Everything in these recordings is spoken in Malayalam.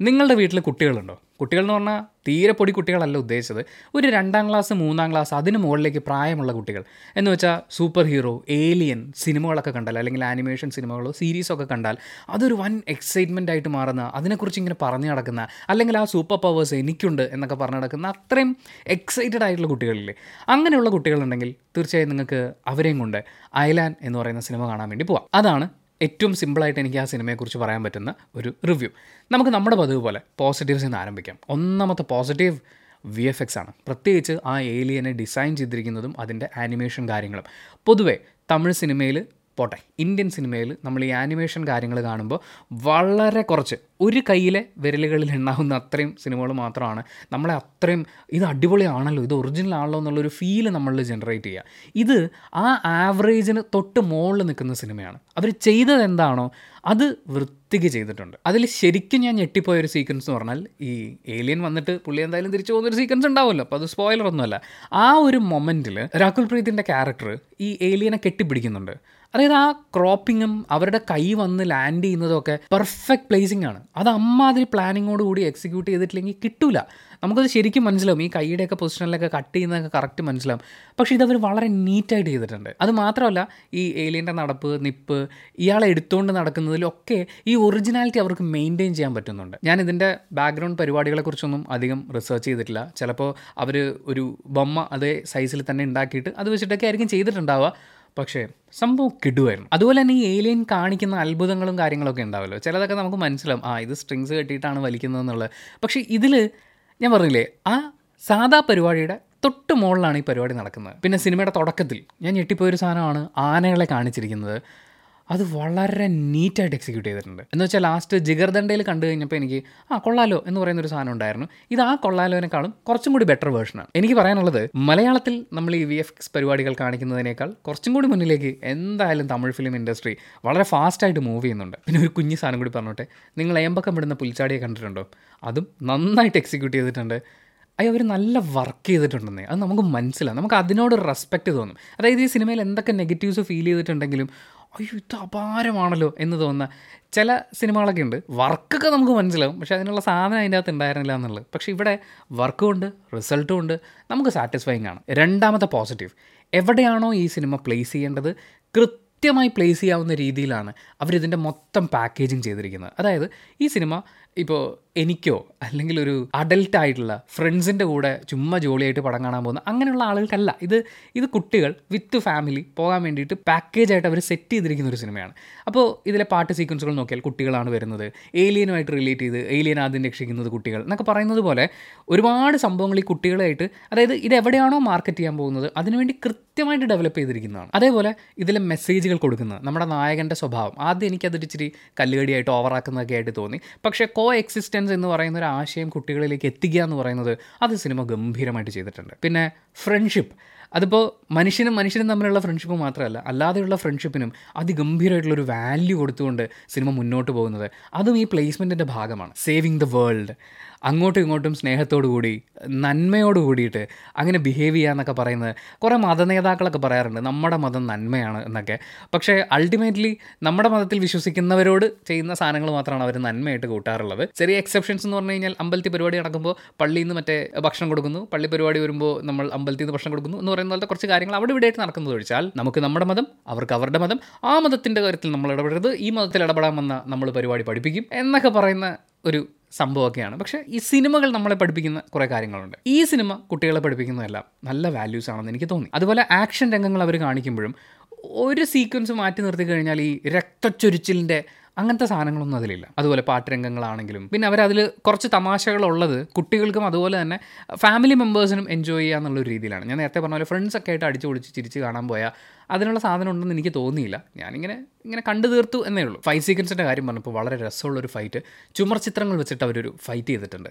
നിങ്ങളുടെ വീട്ടിൽ കുട്ടികളുണ്ടോ? കുട്ടികൾ എന്ന് പറഞ്ഞാൽ തീരെ പൊടി കുട്ടികളല്ല ഉദ്ദേശിച്ചത്. ഒരു രണ്ടാം ക്ലാസ് മൂന്നാം ക്ലാസ് അതിന് മുകളിലേക്ക് പ്രായമുള്ള കുട്ടികൾ. എന്ന് വെച്ചാൽ സൂപ്പർ ഹീറോ ഏലിയൻ സിനിമകളൊക്കെ കണ്ടാൽ അല്ലെങ്കിൽ ആനിമേഷൻ സിനിമകളോ സീരീസൊക്കെ കണ്ടാൽ അതൊരു വൻ എക്സൈറ്റ്മെന്റ് ആയിട്ട് മാറുന്ന അതിനെക്കുറിച്ച് ഇങ്ങനെ പറഞ്ഞു നടക്കുന്ന അല്ലെങ്കിൽ ആ സൂപ്പർ പവേഴ്സ് എനിക്കുണ്ട് എന്നൊക്കെ പറഞ്ഞു നടക്കുന്ന അത്രയും എക്സൈറ്റഡ് ആയിട്ടുള്ള കുട്ടികളില്ലേ? അങ്ങനെയുള്ള കുട്ടികളുണ്ടെങ്കിൽ തീർച്ചയായും നിങ്ങൾക്ക് അവരെയും കൊണ്ട് അയലാൻ എന്ന് പറയുന്ന സിനിമ കാണാൻ വേണ്ടി പോവാം. അതാണ് ഏറ്റവും സിമ്പിളായിട്ട് എനിക്ക് ആ സിനിമയെക്കുറിച്ച് പറയാൻ പറ്റുന്ന ഒരു റിവ്യൂ. നമുക്ക് നമ്മുടെ പതിവ് പോലെ പോസിറ്റീവ്സിൽ നിന്ന് ആരംഭിക്കാം. ഒന്നാമത്തെ പോസിറ്റീവ് വി എഫ് എക്സ് ആണ്. പ്രത്യേകിച്ച് ആ ഏലിയനെ ഡിസൈൻ ചെയ്തിരിക്കുന്നതും അതിന്റെ ആനിമേഷൻ കാര്യങ്ങളും. പൊതുവേ തമിഴ് സിനിമയിൽ പോട്ടെ ഇന്ത്യൻ സിനിമയിൽ നമ്മൾ ഈ ആനിമേഷൻ കാര്യങ്ങൾ കാണുമ്പോൾ വളരെ കുറച്ച് ഒരു കയ്യിലെ വിരലുകളിൽ എണ്ണാവുന്ന അത്രയും സിനിമകൾ മാത്രമാണ്. നമ്മളെ അത്രയും ഇത് അടിപൊളിയാണല്ലോ ഇത് ഒറിജിനൽ ആണല്ലോ എന്നുള്ളൊരു ഫീൽ നമ്മളിൽ ജനറേറ്റ് ചെയ്യുക. ഇത് ആ ആവറേജിന് തൊട്ട് മുകളിൽ നിൽക്കുന്ന സിനിമയാണ്. അവർ ചെയ്തത് എന്താണോ അത് വൃത്തിക്ക് ചെയ്തിട്ടുണ്ട്. അതിൽ ശരിക്കും ഞാൻ ഞെട്ടിപ്പോയ ഒരു സീക്വൻസ് എന്ന് പറഞ്ഞാൽ ഈ ഏലിയൻ വന്നിട്ട് പുള്ളി എന്തായാലും തിരിച്ചു പോകുന്നൊരു സീക്വൻസ് ഉണ്ടാവുമല്ലോ. അപ്പോൾ അത് സ്പോയിലർ ഒന്നുമല്ല. ആ ഒരു മൊമെന്റിൽ രാഹുൽ പ്രീതിന്റെ ക്യാരക്ടർ ഈ ഏലിയനെ കെട്ടിപ്പിടിക്കുന്നുണ്ട്. അതായത് ആ ക്രോപ്പിങ്ങും അവരുടെ കൈ വന്ന് ലാൻഡ് ചെയ്യുന്നതൊക്കെ പെർഫെക്റ്റ് പ്ലേസിംഗ് ആണ്. അത് അമ്മാതിരി പ്ലാനിങ്ങോട് കൂടി എക്സിക്യൂട്ട് ചെയ്തിട്ടില്ലെങ്കിൽ കിട്ടൂല. നമുക്കത് ശരിക്കും മനസ്സിലാവും. ഈ കൈയുടെയൊക്കെ പൊസിഷനിലൊക്കെ കട്ട് ചെയ്യുന്നതൊക്കെ കറക്റ്റ് മനസ്സിലാവും. പക്ഷേ ഇതവർ വളരെ നീറ്റായിട്ട് ചെയ്തിട്ടുണ്ട്. അത് മാത്രമല്ല ഈ ഏലിയന്റെ നടപ്പ് നിപ്പ് ഇയാളെ എടുത്തുകൊണ്ട് നടക്കുന്നതിലൊക്കെ ഈ ഒറിജിനാലിറ്റി അവർക്ക് മെയിന്റെയിൻ ചെയ്യാൻ പറ്റുന്നുണ്ട്. ഞാൻ ഇതിന്റെ ബാക്ക്ഗ്രൗണ്ട് പരിപാടികളെക്കുറിച്ചൊന്നും അധികം റിസർച്ച് ചെയ്തിട്ടില്ല. ചിലപ്പോൾ അവർ ഒരു ബൊമ്മ അതേ സൈസിൽ തന്നെ ഉണ്ടാക്കിയിട്ട് അത് വെച്ചിട്ടൊക്കെ ആയിരിക്കും ചെയ്തിട്ടുണ്ടാവുക. പക്ഷേ സംഭവം കിടുവായിരുന്നു. അതുപോലെ തന്നെ ഈ ഏലിയൻ കാണിക്കുന്ന അത്ഭുതങ്ങളും കാര്യങ്ങളൊക്കെ ഉണ്ടാവല്ലോ. ചിലതൊക്കെ നമുക്ക് മനസ്സിലാവും. ആ ഇത് സ്ട്രിങ്സ് കെട്ടിയിട്ടാണ് വലിക്കുന്നതെന്നുള്ളത്. പക്ഷേ ഇതിൽ ഞാൻ പറഞ്ഞില്ലേ ആ സാധാ പരിപാടിയുടെ തൊട്ട് മുകളിലാണ് ഈ പരിപാടി നടക്കുന്നത്. പിന്നെ സിനിമയുടെ തുടക്കത്തിൽ ഞാൻ ഞെട്ടിപ്പോയൊരു സാധനമാണ് ആനകളെ കാണിച്ചിരിക്കുന്നത്. അത് വളരെ നീറ്റായിട്ട് എക്സിക്യൂട്ട് ചെയ്തിട്ടുണ്ട്. എന്ന് വെച്ചാൽ ലാസ്റ്റ് ജിഗർദണ്ഡയിൽ കണ്ടു കഴിഞ്ഞപ്പോൾ എനിക്ക് ആ കൊള്ളാലോ എന്ന് പറയുന്ന ഒരു സാധനം ഉണ്ടായിരുന്നു. ഇത് ആ കൊള്ളാലോനേക്കാളും കുറച്ചും കൂടി ബെറ്റർ വേർഷനാണ് എനിക്ക് പറയാനുള്ളത് മലയാളത്തിൽ നമ്മൾ ഈ വി എഫ് എക്സ് പരിപാടികൾ കാണിക്കുന്നതിനേക്കാൾ കുറച്ചും കൂടി മുന്നിലേക്ക് എന്തായാലും തമിഴ് ഫിലിം ഇൻഡസ്ട്രി വളരെ ഫാസ്റ്റായിട്ട് മൂവ് ചെയ്യുന്നുണ്ട്. പിന്നെ ഒരു കുഞ്ഞു സാധനം കൂടി പറഞ്ഞോട്ടെ നിങ്ങൾ ഏമ്പക്കം വിടുന്ന പുൽച്ചാടിയെ കണ്ടിട്ടുണ്ടോ? അതും നന്നായിട്ട് എക്സിക്യൂട്ട് ചെയ്തിട്ടുണ്ട്. അയ്യോ അവർ നല്ല വർക്ക് ചെയ്തിട്ടുണ്ടെന്നേ. അത് നമുക്ക് മനസ്സിലാവും. നമുക്ക് അതിനോട് റെസ്പെക്റ്റ് തോന്നും. അതായത് ഈ സിനിമയിൽ എന്തൊക്കെ നെഗറ്റീവ്സ് ഫീൽ ചെയ്തിട്ടുണ്ടെങ്കിലും അയ്യോ ഇത് അപാരമാണല്ലോ എന്ന് തോന്നുന്ന ചില സിനിമകളൊക്കെ ഉണ്ട്. വർക്കൊക്കെ നമുക്ക് മനസ്സിലാവും. പക്ഷെ അതിനുള്ള സാധനം അതിന്റെ അകത്ത് ഉണ്ടായിരുന്നില്ല എന്നുള്ളത്. പക്ഷേ ഇവിടെ വർക്കും ഉണ്ട് റിസൾട്ടും ഉണ്ട്. നമുക്ക് സാറ്റിസ്ഫൈങ് ആണ്. രണ്ടാമത്തെ പോസിറ്റീവ്. എവിടെയാണോ ഈ സിനിമ പ്ലേസ് ചെയ്യേണ്ടത്? കൃത്യമായി പ്ലേസ് ചെയ്യാവുന്ന രീതിയിലാണ് അവരിതിന്റെ മൊത്തം പാക്കേജിങ് ചെയ്തിരിക്കുന്നത്. അതായത് ഈ സിനിമ ഇപ്പോൾ എനിക്കോ അല്ലെങ്കിൽ ഒരു അഡൽട്ട് ആയിട്ടുള്ള ഫ്രണ്ട്സിന്റെ കൂടെ ചുമ്മാ ജോളിയായിട്ട് പടം കാണാൻ പോകുന്ന അങ്ങനെയുള്ള ആളുകൾക്കല്ല. ഇത് ഇത് കുട്ടികൾ വിത്ത് ഫാമിലി പോകാൻ വേണ്ടിയിട്ട് പാക്കേജായിട്ട് അവർ സെറ്റ് ചെയ്തിരിക്കുന്ന ഒരു സിനിമയാണ് അപ്പോൾ ഇതിലെ പാട്ട് സീക്വൻസുകൾ നോക്കിയാൽ കുട്ടികളാണ് വരുന്നത്. ഏലിയനുമായിട്ട് റിലേറ്റ് ചെയ്ത് ഏലിയൻ ആദ്യം രക്ഷിക്കുന്നത് കുട്ടികൾ എന്നൊക്കെ പറയുന്നത് പോലെ ഒരുപാട് സംഭവങ്ങൾ ഈ കുട്ടികളായിട്ട് അതായത് ഇത് എവിടെയാണോ മാർക്കറ്റ് ചെയ്യാൻ പോകുന്നത് അതിനുവേണ്ടി കൃത്യമായിട്ട് ഡെവലപ്പ് ചെയ്തിരിക്കുന്നതാണ്. അതേപോലെ ഇതിലെ മെസ്സേജുകൾ കൊടുക്കുന്നത് നമ്മുടെ നായകന്റെ സ്വഭാവം. ആദ്യം എനിക്കതൊരു ഇച്ചിരി കല്ലുകടിയായിട്ട് ഓവറാക്കുന്നതൊക്കെ ആയിട്ട് തോന്നി. പക്ഷേ കോ എക്സിസ്റ്റൻസ് എന്ന് പറയുന്ന ഒരു ആശയം കുട്ടികളിലേക്ക് എത്തിക്കുക എന്ന് പറയുന്നത് അത് സിനിമ ഗംഭീരമായിട്ട് ചെയ്തിട്ടുണ്ട്. പിന്നെ ഫ്രണ്ട്ഷിപ്പ് അതിപ്പോൾ മനുഷ്യനും മനുഷ്യനും തമ്മിലുള്ള ഫ്രണ്ട്ഷിപ്പ് മാത്രമല്ല അല്ലാതെയുള്ള ഫ്രണ്ട്ഷിപ്പിനും അതിഗംഭീരമായിട്ടുള്ളൊരു വാല്യൂ കൊടുത്തുകൊണ്ട് സിനിമ മുന്നോട്ട് പോകുന്നത്. അതും ഈ പ്ലേസ്മെന്റിന്റെ ഭാഗമാണ്. സേവിങ് ദ വേൾഡ് അങ്ങോട്ടും ഇങ്ങോട്ടും സ്നേഹത്തോടു കൂടി നന്മയോട് കൂടിയിട്ട് അങ്ങനെ ബിഹേവ് ചെയ്യുക എന്നൊക്കെ പറയുന്നത് കുറേ മതനേതാക്കളൊക്കെ പറയാറുണ്ട്. നമ്മുടെ മതം നന്മയാണ് എന്നൊക്കെ. പക്ഷേ അൾട്ടിമേറ്റ്ലി നമ്മുടെ മതത്തിൽ വിശ്വസിക്കുന്നവരോട് ചെയ്യുന്ന സാധനങ്ങൾ മാത്രമാണ് അവർ നന്മയായിട്ട് കൂട്ടാറുള്ളത്. ചെറിയ എക്സെപ്ഷൻസ് എന്ന് പറഞ്ഞു കഴിഞ്ഞാൽ അമ്പലത്തിൽ പരിപാടി നടക്കുമ്പോൾ പള്ളിയിൽ നിന്ന് മറ്റേ ഭക്ഷണം കൊടുക്കുന്നു. പള്ളി പരിപാടി വരുമ്പോൾ നമ്മൾ അമ്പലത്തിൽ നിന്ന് ഭക്ഷണം കൊടുക്കുന്നു എന്ന് പറയുന്ന പോലത്തെ കുറച്ച് കാര്യങ്ങൾ അവിടെ ഇവിടെയായിട്ട് നടക്കുന്നത് ഒഴിച്ചാൽ നമുക്ക് നമ്മുടെ മതം അവർക്ക് അവരുടെ മതം ആ മതത്തിന്റെ കാര്യത്തിൽ നമ്മൾ ഇടപെടരുത് ഈ മതത്തിൽ ഇടപെടാമെന്ന് നമ്മൾ പരിപാടി പഠിപ്പിക്കും എന്നൊക്കെ പറയുന്ന ഒരു സംഭവമൊക്കെയാണ്. പക്ഷേ ഈ സിനിമകൾ നമ്മളെ പഠിപ്പിക്കുന്ന കുറേ കാര്യങ്ങളുണ്ട്. ഈ സിനിമ കുട്ടികളെ പഠിപ്പിക്കുന്നതെല്ലാം നല്ല വാല്യൂസ് ആണെന്ന് എനിക്ക് തോന്നി. അതുപോലെ ആക്ഷൻ രംഗങ്ങൾ അവർ കാണിക്കുമ്പോഴും ഒരു സീക്വൻസ് മാറ്റി നിർത്തി കഴിഞ്ഞാൽ ഈ രക്തച്ചൊരിച്ചിലിന്റെ അങ്ങനത്തെ സാധനങ്ങളൊന്നും അതിലില്ല. അതുപോലെ പാട്ടുരംഗങ്ങളാണെങ്കിലും. പിന്നെ പിന്നെ അവരതിൽ കുറച്ച് തമാശകളുള്ളത് കുട്ടികൾക്കും അതുപോലെ തന്നെ ഫാമിലി മെമ്പേഴ്സിനും എൻജോയ് ചെയ്യുക എന്നുള്ള രീതിയിലാണ്. ഞാൻ നേരത്തെ പറഞ്ഞ പോലെ ഫ്രണ്ട്സൊക്കെ ആയിട്ട് അടിച്ചു പൊളിച്ച് ചിരിച്ച് കാണാൻ പോയാൽ അതിനുള്ള സാധനം ഉണ്ടെന്ന് എനിക്ക് തോന്നിയില്ല. ഞാനിങ്ങനെ ഇങ്ങനെ കണ്ടു തീർത്തു എന്നേ ഉള്ളൂ. ഫൈറ്റ് സീക്വൻസിന്റെ കാര്യം പറഞ്ഞപ്പോൾ വളരെ രസമുള്ളൊരു ഫൈറ്റ് ചുമർ ചിത്രങ്ങൾ വെച്ചിട്ട് അവരൊരു ഫൈറ്റ് ചെയ്തിട്ടുണ്ട്.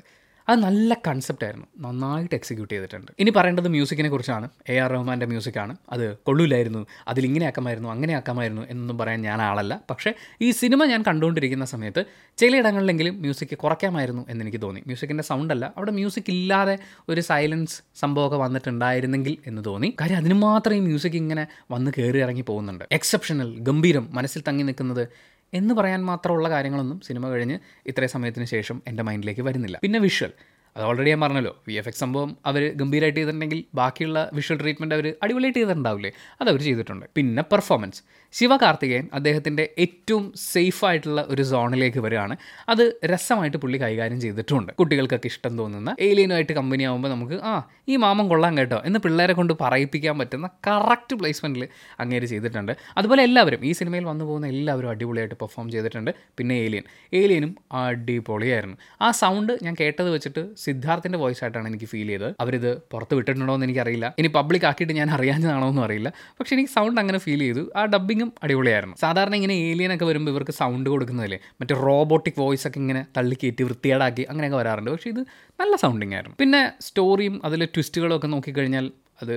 അത് നല്ല കൺസെപ്റ്റായിരുന്നു നന്നായിട്ട് എക്സിക്യൂട്ട് ചെയ്തിട്ടുണ്ട്. ഇനി പറയേണ്ടത് മ്യൂസിക്കിനെ കുറിച്ചാണ്. എ ആർ റഹ്മാന്റെ മ്യൂസിക്കാണ് അത് കൊള്ളൂലായിരുന്നു. അതിലിങ്ങനെ ആക്കാമായിരുന്നു അങ്ങനെ ആക്കാമായിരുന്നു എന്നൊന്നും പറയാൻ ഞാൻ ആളല്ല. പക്ഷേ ഈ സിനിമ ഞാൻ കണ്ടുകൊണ്ടിരിക്കുന്ന സമയത്ത് ചിലയിടങ്ങളിലെങ്കിലും മ്യൂസിക് കുറയ്ക്കാമായിരുന്നു എന്ന് എനിക്ക് തോന്നി. മ്യൂസിക്കിന്റെ സൗണ്ട് അല്ല. അവിടെ മ്യൂസിക് ഇല്ലാതെ ഒരു സൈലൻസ് സംഭവമൊക്കെ വന്നിട്ടുണ്ടായിരുന്നെങ്കിൽ എന്ന് തോന്നി. കാര്യം അതിന് മാത്രം ഈ മ്യൂസിക് ഇങ്ങനെ വന്ന് കയറി ഇറങ്ങി പോകുന്നുണ്ട്. എക്സെപ്ഷണൽ ഗംഭീരം മനസ്സിൽ തങ്ങി നിൽക്കുന്നത് എന്ന് പറയാൻ മാത്രമുള്ള കാര്യങ്ങളൊന്നും സിനിമ കഴിഞ്ഞ് ഇത്രയും സമയത്തിന് ശേഷം എന്റെ മൈൻഡിലേക്ക് വരുന്നില്ല. പിന്നെ വിഷ്വൽ. അത് ഓൾറെഡി ഞാൻ പറഞ്ഞല്ലോ. വി എഫ് എക്സ് സംഭവം അവർ ഗംഭീരമായിട്ട് ചെയ്തിട്ടുണ്ടെങ്കിൽ ബാക്കിയുള്ള വിഷ്വൽ ട്രീറ്റ്മെന്റ് അവർ അടിപൊളിയായിട്ട് ചെയ്തിട്ടുണ്ടാവില്ലേ? അതവർ ചെയ്തിട്ടുണ്ട്. പിന്നെ പെർഫോമൻസ് ശിവകാർത്തികേയൻ അദ്ദേഹത്തിന്റെ ഏറ്റവും സേഫ് ആയിട്ടുള്ള ഒരു സോണിലേക്ക് വരികയാണ്. അത് രസമായിട്ട് പുള്ളി കൈകാര്യം ചെയ്തിട്ടുണ്ട്. കുട്ടികൾക്കൊക്കെ ഇഷ്ടം തോന്നുന്ന ഏലിയനുമായിട്ട് കമ്പനി ആകുമ്പോൾ നമുക്ക് ആ ഈ മാമൻ കൊള്ളാം കേട്ടോ എന്ന് പിള്ളേരെ കൊണ്ട് പറയിപ്പിക്കാൻ പറ്റുന്ന കറക്റ്റ് പ്ലേസ്മെന്റിൽ അങ്ങേര് ചെയ്തിട്ടുണ്ട്. അതുപോലെ എല്ലാവരും ഈ സിനിമയിൽ വന്നു പോകുന്ന എല്ലാവരും അടിപൊളിയായിട്ട് പെർഫോം ചെയ്തിട്ടുണ്ട്. പിന്നെ ഏലിയൻ ഏലിയനും അടിപൊളിയായിരുന്നു. ആ സൗണ്ട് ഞാൻ കേട്ടത് വെച്ചിട്ട് സിദ്ധാർത്ഥിന്റെ വോയിസ് ആയിട്ടാണ് എനിക്ക് ഫീൽ ചെയ്തത്. അവരിത് പുറത്ത് വിട്ടിട്ടുണ്ടോ എന്ന് എനിക്കറിയില്ല. ഇനി പബ്ലിക് ആക്കിയിട്ട് ഞാൻ അറിയാഞ്ഞതാണോ എന്നും അറിയില്ല. പക്ഷെ എനിക്ക് സൗണ്ട് അങ്ങനെ ഫീൽ ചെയ്തു. ആ ഡബ്ബിങ്ങും അടിപൊളിയായിരുന്നു. സാധാരണ ഇങ്ങനെ ഏലിയനൊക്കെ വരുമ്പോൾ ഇവർക്ക് സൗണ്ട് കൊടുക്കുന്നതല്ലേ? മറ്റേ റോബോട്ടിക് വോയിസ് ഒക്കെ ഇങ്ങനെ തള്ളിക്കയറ്റി വൃത്തിയേടാക്കി അങ്ങനെയൊക്കെ വരാറുണ്ട്. പക്ഷേ ഇത് നല്ല സൗണ്ടിങ് ആയിരുന്നു. പിന്നെ സ്റ്റോറിയും അതിലെ ട്വിസ്റ്റുകളും ഒക്കെ നോക്കിക്കഴിഞ്ഞാൽ അത്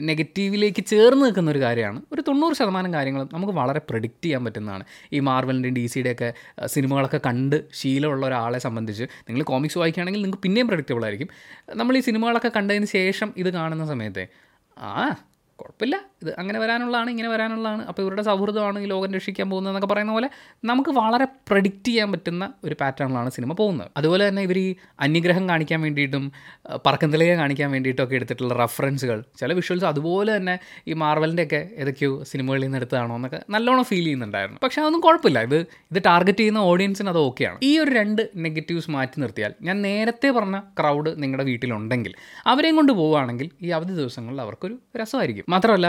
നെഗറ്റീവിലേക്ക് ചേർന്ന് നിൽക്കുന്ന ഒരു കാര്യമാണ്. ഒരു തൊണ്ണൂറ് ശതമാനം കാര്യങ്ങളും നമുക്ക് വളരെ പ്രഡിക്റ്റ് ചെയ്യാൻ പറ്റുന്നതാണ്. ഈ മാർവലിന്റെയും ഡി സിയുടെ ഒക്കെ സിനിമകളൊക്കെ കണ്ട് ശീലമുള്ള ഒരാളെ സംബന്ധിച്ച് നിങ്ങൾ കോമിക്സ് വായിക്കുകയാണെങ്കിൽ നിങ്ങൾക്ക് പിന്നെയും പ്രഡിക്റ്റബിൾ ആയിരിക്കും. നമ്മൾ ഈ സിനിമകളൊക്കെ കണ്ടതിന് ശേഷം ഇത് കാണുന്ന സമയത്തെ ആ കുഴപ്പമില്ല. ഇത് അങ്ങനെ വരാനുള്ളതാണ് ഇങ്ങനെ വരാനുള്ളതാണ്. അപ്പോൾ ഇവരുടെ സൗഹൃദമാണ് ഈ ലോകം രക്ഷിക്കാൻ പോകുന്നതെന്നൊക്കെ പറയുന്ന പോലെ നമുക്ക് വളരെ പ്രഡിക്റ്റ് ചെയ്യാൻ പറ്റുന്ന ഒരു പാറ്റേണിലാണ് സിനിമ പോകുന്നത്. അതുപോലെ തന്നെ ഇവർ ഈ അന്യഗ്രഹം കാണിക്കാൻ വേണ്ടിയിട്ടും പറക്കന്തലയെ കാണിക്കാൻ വേണ്ടിയിട്ടൊക്കെ എടുത്തിട്ടുള്ള റഫറൻസുകൾ ചില വിഷ്വൽസ് അതുപോലെ തന്നെ ഈ മാർവലിന്റെ ഒക്കെ ഏതൊക്കെയോ സിനിമകളിൽ നിന്ന് എടുത്തതാണോ എന്നൊക്കെ നല്ലോണം ഫീൽ ചെയ്യുന്നുണ്ടായിരുന്നു. പക്ഷേ അതൊന്നും കുഴപ്പമില്ല. ഇത് ഇത് ടാർഗറ്റ് ചെയ്യുന്ന ഓഡിയൻസിന് അത് ഓക്കെയാണ് ഈ ഒരു രണ്ട് നെഗറ്റീവ്സ് മാറ്റി നിർത്തിയാൽ ഞാൻ നേരത്തെ പറഞ്ഞ ക്രൗഡ് നിങ്ങളുടെ വീട്ടിലുണ്ടെങ്കിൽ അവരെയും കൊണ്ട് പോവുകയാണെങ്കിൽ ഈ അവധി ദിവസങ്ങളിൽ അവർക്കൊരു രസമായിരിക്കും. മാത്രമല്ല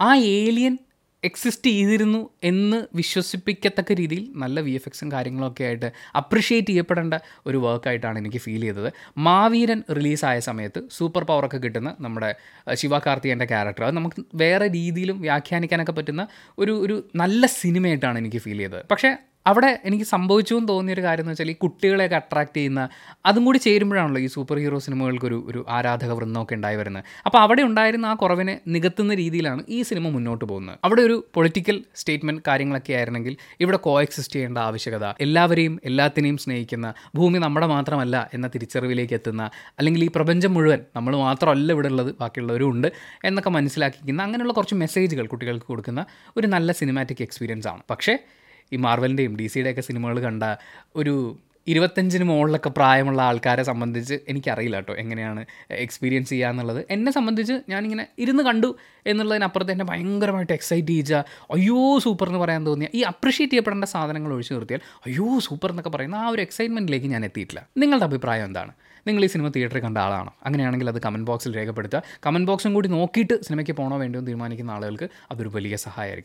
ആ ഏലിയൻ എക്സിസ്റ്റ് ചെയ്തിരുന്നു എന്ന് വിശ്വസിപ്പിക്കത്തക്ക രീതിയിൽ നല്ല വി എഫ് എക്സും കാര്യങ്ങളൊക്കെ ആയിട്ട് അപ്രിഷ്യേറ്റ് ചെയ്യപ്പെടേണ്ട ഒരു വർക്കായിട്ടാണ് എനിക്ക് ഫീൽ ചെയ്തത്. മാവീരൻ റിലീസായ സമയത്ത് സൂപ്പർ പവറൊക്കെ കിട്ടുന്ന നമ്മുടെ ശിവ കാർത്തികന്റെ ക്യാരക്ടർ അത് നമുക്ക് വേറെ രീതിയിലും വ്യാഖ്യാനിക്കാനൊക്കെ പറ്റുന്ന ഒരു ഒരു നല്ല സിനിമയായിട്ടാണ് എനിക്ക് ഫീൽ ചെയ്തത്. പക്ഷേ അവിടെ എനിക്ക് സംഭവിച്ചു എന്ന് തോന്നിയൊരു കാര്യം എന്ന് വെച്ചാൽ ഈ കുട്ടികളെയൊക്കെ അട്രാക്ട് ചെയ്യുന്ന അതും കൂടി ചേരുമ്പോഴാണല്ലോ ഈ സൂപ്പർ ഹീറോ സിനിമകൾക്കൊരു ഒരു ആരാധക വൃന്ദമൊക്കെ ഉണ്ടായി വരുന്നത്. അപ്പോൾ അവിടെ ഉണ്ടായിരുന്ന ആ കുറവിനെ നികത്തുന്ന രീതിയിലാണ് ഈ സിനിമ മുന്നോട്ട് പോകുന്നത്. അവിടെ ഒരു പൊളിറ്റിക്കൽ സ്റ്റേറ്റ്മെന്റ് കാര്യങ്ങളൊക്കെ ആയിരുന്നെങ്കിൽ ഇവിടെ കോ എക്സിസ്റ്റ് ചെയ്യേണ്ട ആവശ്യകത എല്ലാവരെയും എല്ലാത്തിനെയും സ്നേഹിക്കുന്ന ഭൂമി നമ്മുടെ മാത്രമല്ല എന്ന തിരിച്ചറിവിലേക്ക് എത്തുന്ന അല്ലെങ്കിൽ ഈ പ്രപഞ്ചം മുഴുവൻ നമ്മൾ മാത്രമല്ല ഇവിടെ ഉള്ളത് ബാക്കിയുള്ളവരും ഉണ്ട് എന്നൊക്കെ മനസ്സിലാക്കിക്കുന്ന അങ്ങനെയുള്ള കുറച്ച് മെസ്സേജുകൾ കുട്ടികൾക്ക് കൊടുക്കുന്ന ഒരു നല്ല സിനിമാറ്റിക് എക്സ്പീരിയൻസ് ആണ്. പക്ഷേ ഈ മാർവലിന്റെയും ഡി സിയുടെയൊക്കെ സിനിമകൾ കണ്ട ഒരു ഇരുപത്തഞ്ചിന് മുകളിലൊക്കെ പ്രായമുള്ള ആൾക്കാരെ സംബന്ധിച്ച് എനിക്കറിയില്ല കേട്ടോ എങ്ങനെയാണ് എക്സ്പീരിയൻസ് ചെയ്യുക എന്നുള്ളത്. എന്നെ സംബന്ധിച്ച് ഞാനിങ്ങനെ ഇരുന്ന് കണ്ടു എന്നുള്ളതിനപ്പുറത്ത് എന്നെ ഭയങ്കരമായിട്ട് എക്സൈറ്റ് ചെയ്യിച്ച അയ്യോ സൂപ്പർ എന്ന് പറയാൻ തോന്നിയ ഈ അപ്രിഷ്യേറ്റ് ചെയ്യപ്പെടേണ്ട സാധനങ്ങൾ ഒഴിച്ചു നിർത്തിയാൽ അയ്യോ സൂപ്പർ എന്നൊക്കെ പറയുന്ന ആ ഒരു എക്സൈറ്റ്മെന്റിലേക്ക് ഞാൻ എത്തിയിട്ടില്ല. നിങ്ങളുടെ അഭിപ്രായം എന്താണ്? നിങ്ങൾ ഈ സിനിമ തിയേറ്ററിൽ കണ്ട ആളാണോ? അങ്ങനെയാണെങ്കിൽ അത് കമന്റ് ബോക്സിൽ രേഖപ്പെടുത്തുക. കമന്റ് ബോക്സും കൂടി നോക്കിയിട്ട് സിനിമയ്ക്ക് പോകണോ വേണ്ടോ തീരുമാനിക്കുന്ന ആളുകൾക്ക് അതൊരു വലിയ സഹായമായിരിക്കും.